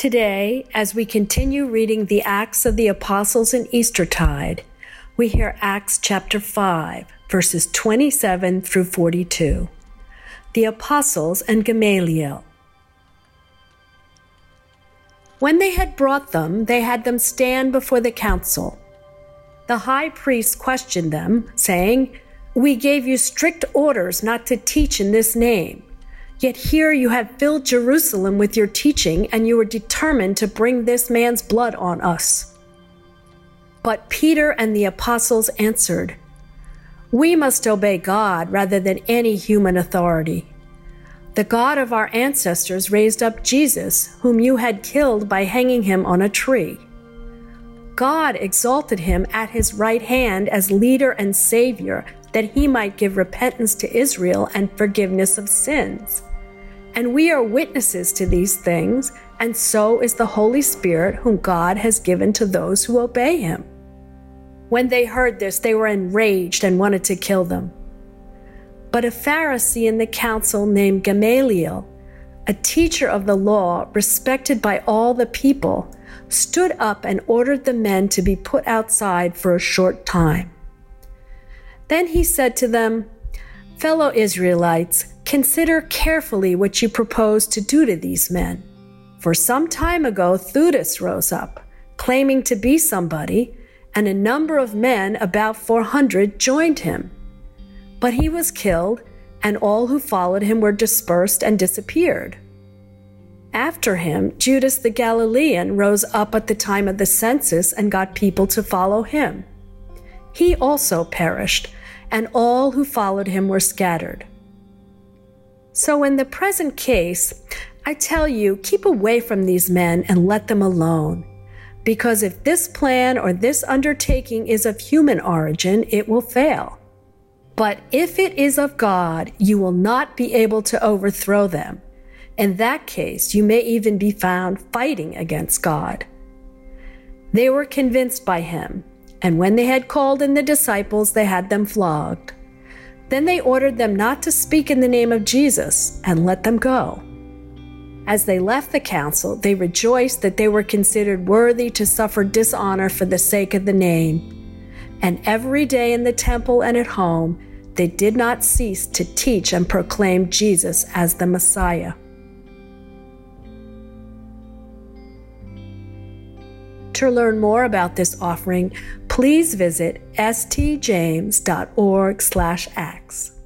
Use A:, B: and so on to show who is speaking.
A: Today, as we continue reading the Acts of the Apostles in Eastertide, we hear Acts chapter 5, verses 27 through 42. The Apostles and Gamaliel. When they had brought them, they had them stand before the council. The high priest questioned them, saying, We gave you strict orders not to teach in this name. Yet here you have filled Jerusalem with your teaching, and you are determined to bring this man's blood on us. But Peter and the apostles answered, We must obey God rather than any human authority. The God of our ancestors raised up Jesus, whom you had killed by hanging him on a tree. God exalted him at his right hand as leader and savior, that he might give repentance to Israel and forgiveness of sins. And we are witnesses to these things, and so is the Holy Spirit, whom God has given to those who obey him. When they heard this, they were enraged and wanted to kill them. But a Pharisee in the council named Gamaliel, a teacher of the law respected by all the people, stood up and ordered the men to be put outside for a short time. Then he said to them, Fellow Israelites, Consider carefully what you propose to do to these men. For some time ago, Theudas rose up, claiming to be somebody, and a number of men, about 400, joined him. But he was killed, and all who followed him were dispersed and disappeared. After him, Judas the Galilean rose up at the time of the census and got people to follow him. He also perished, and all who followed him were scattered. So, in the present case, I tell you, keep away from these men and let them alone. Because if this plan or this undertaking is of human origin, it will fail. But if it is of God, you will not be able to overthrow them. In that case, you may even be found fighting against God. They were convinced by him, and when they had called in the disciples, they had them flogged. Then they ordered them not to speak in the name of Jesus and let them go. As they left the council, they rejoiced that they were considered worthy to suffer dishonor for the sake of the name. And every day in the temple and at home, they did not cease to teach and proclaim Jesus as the Messiah. To learn more about this offering, please visit stjames.org/acts.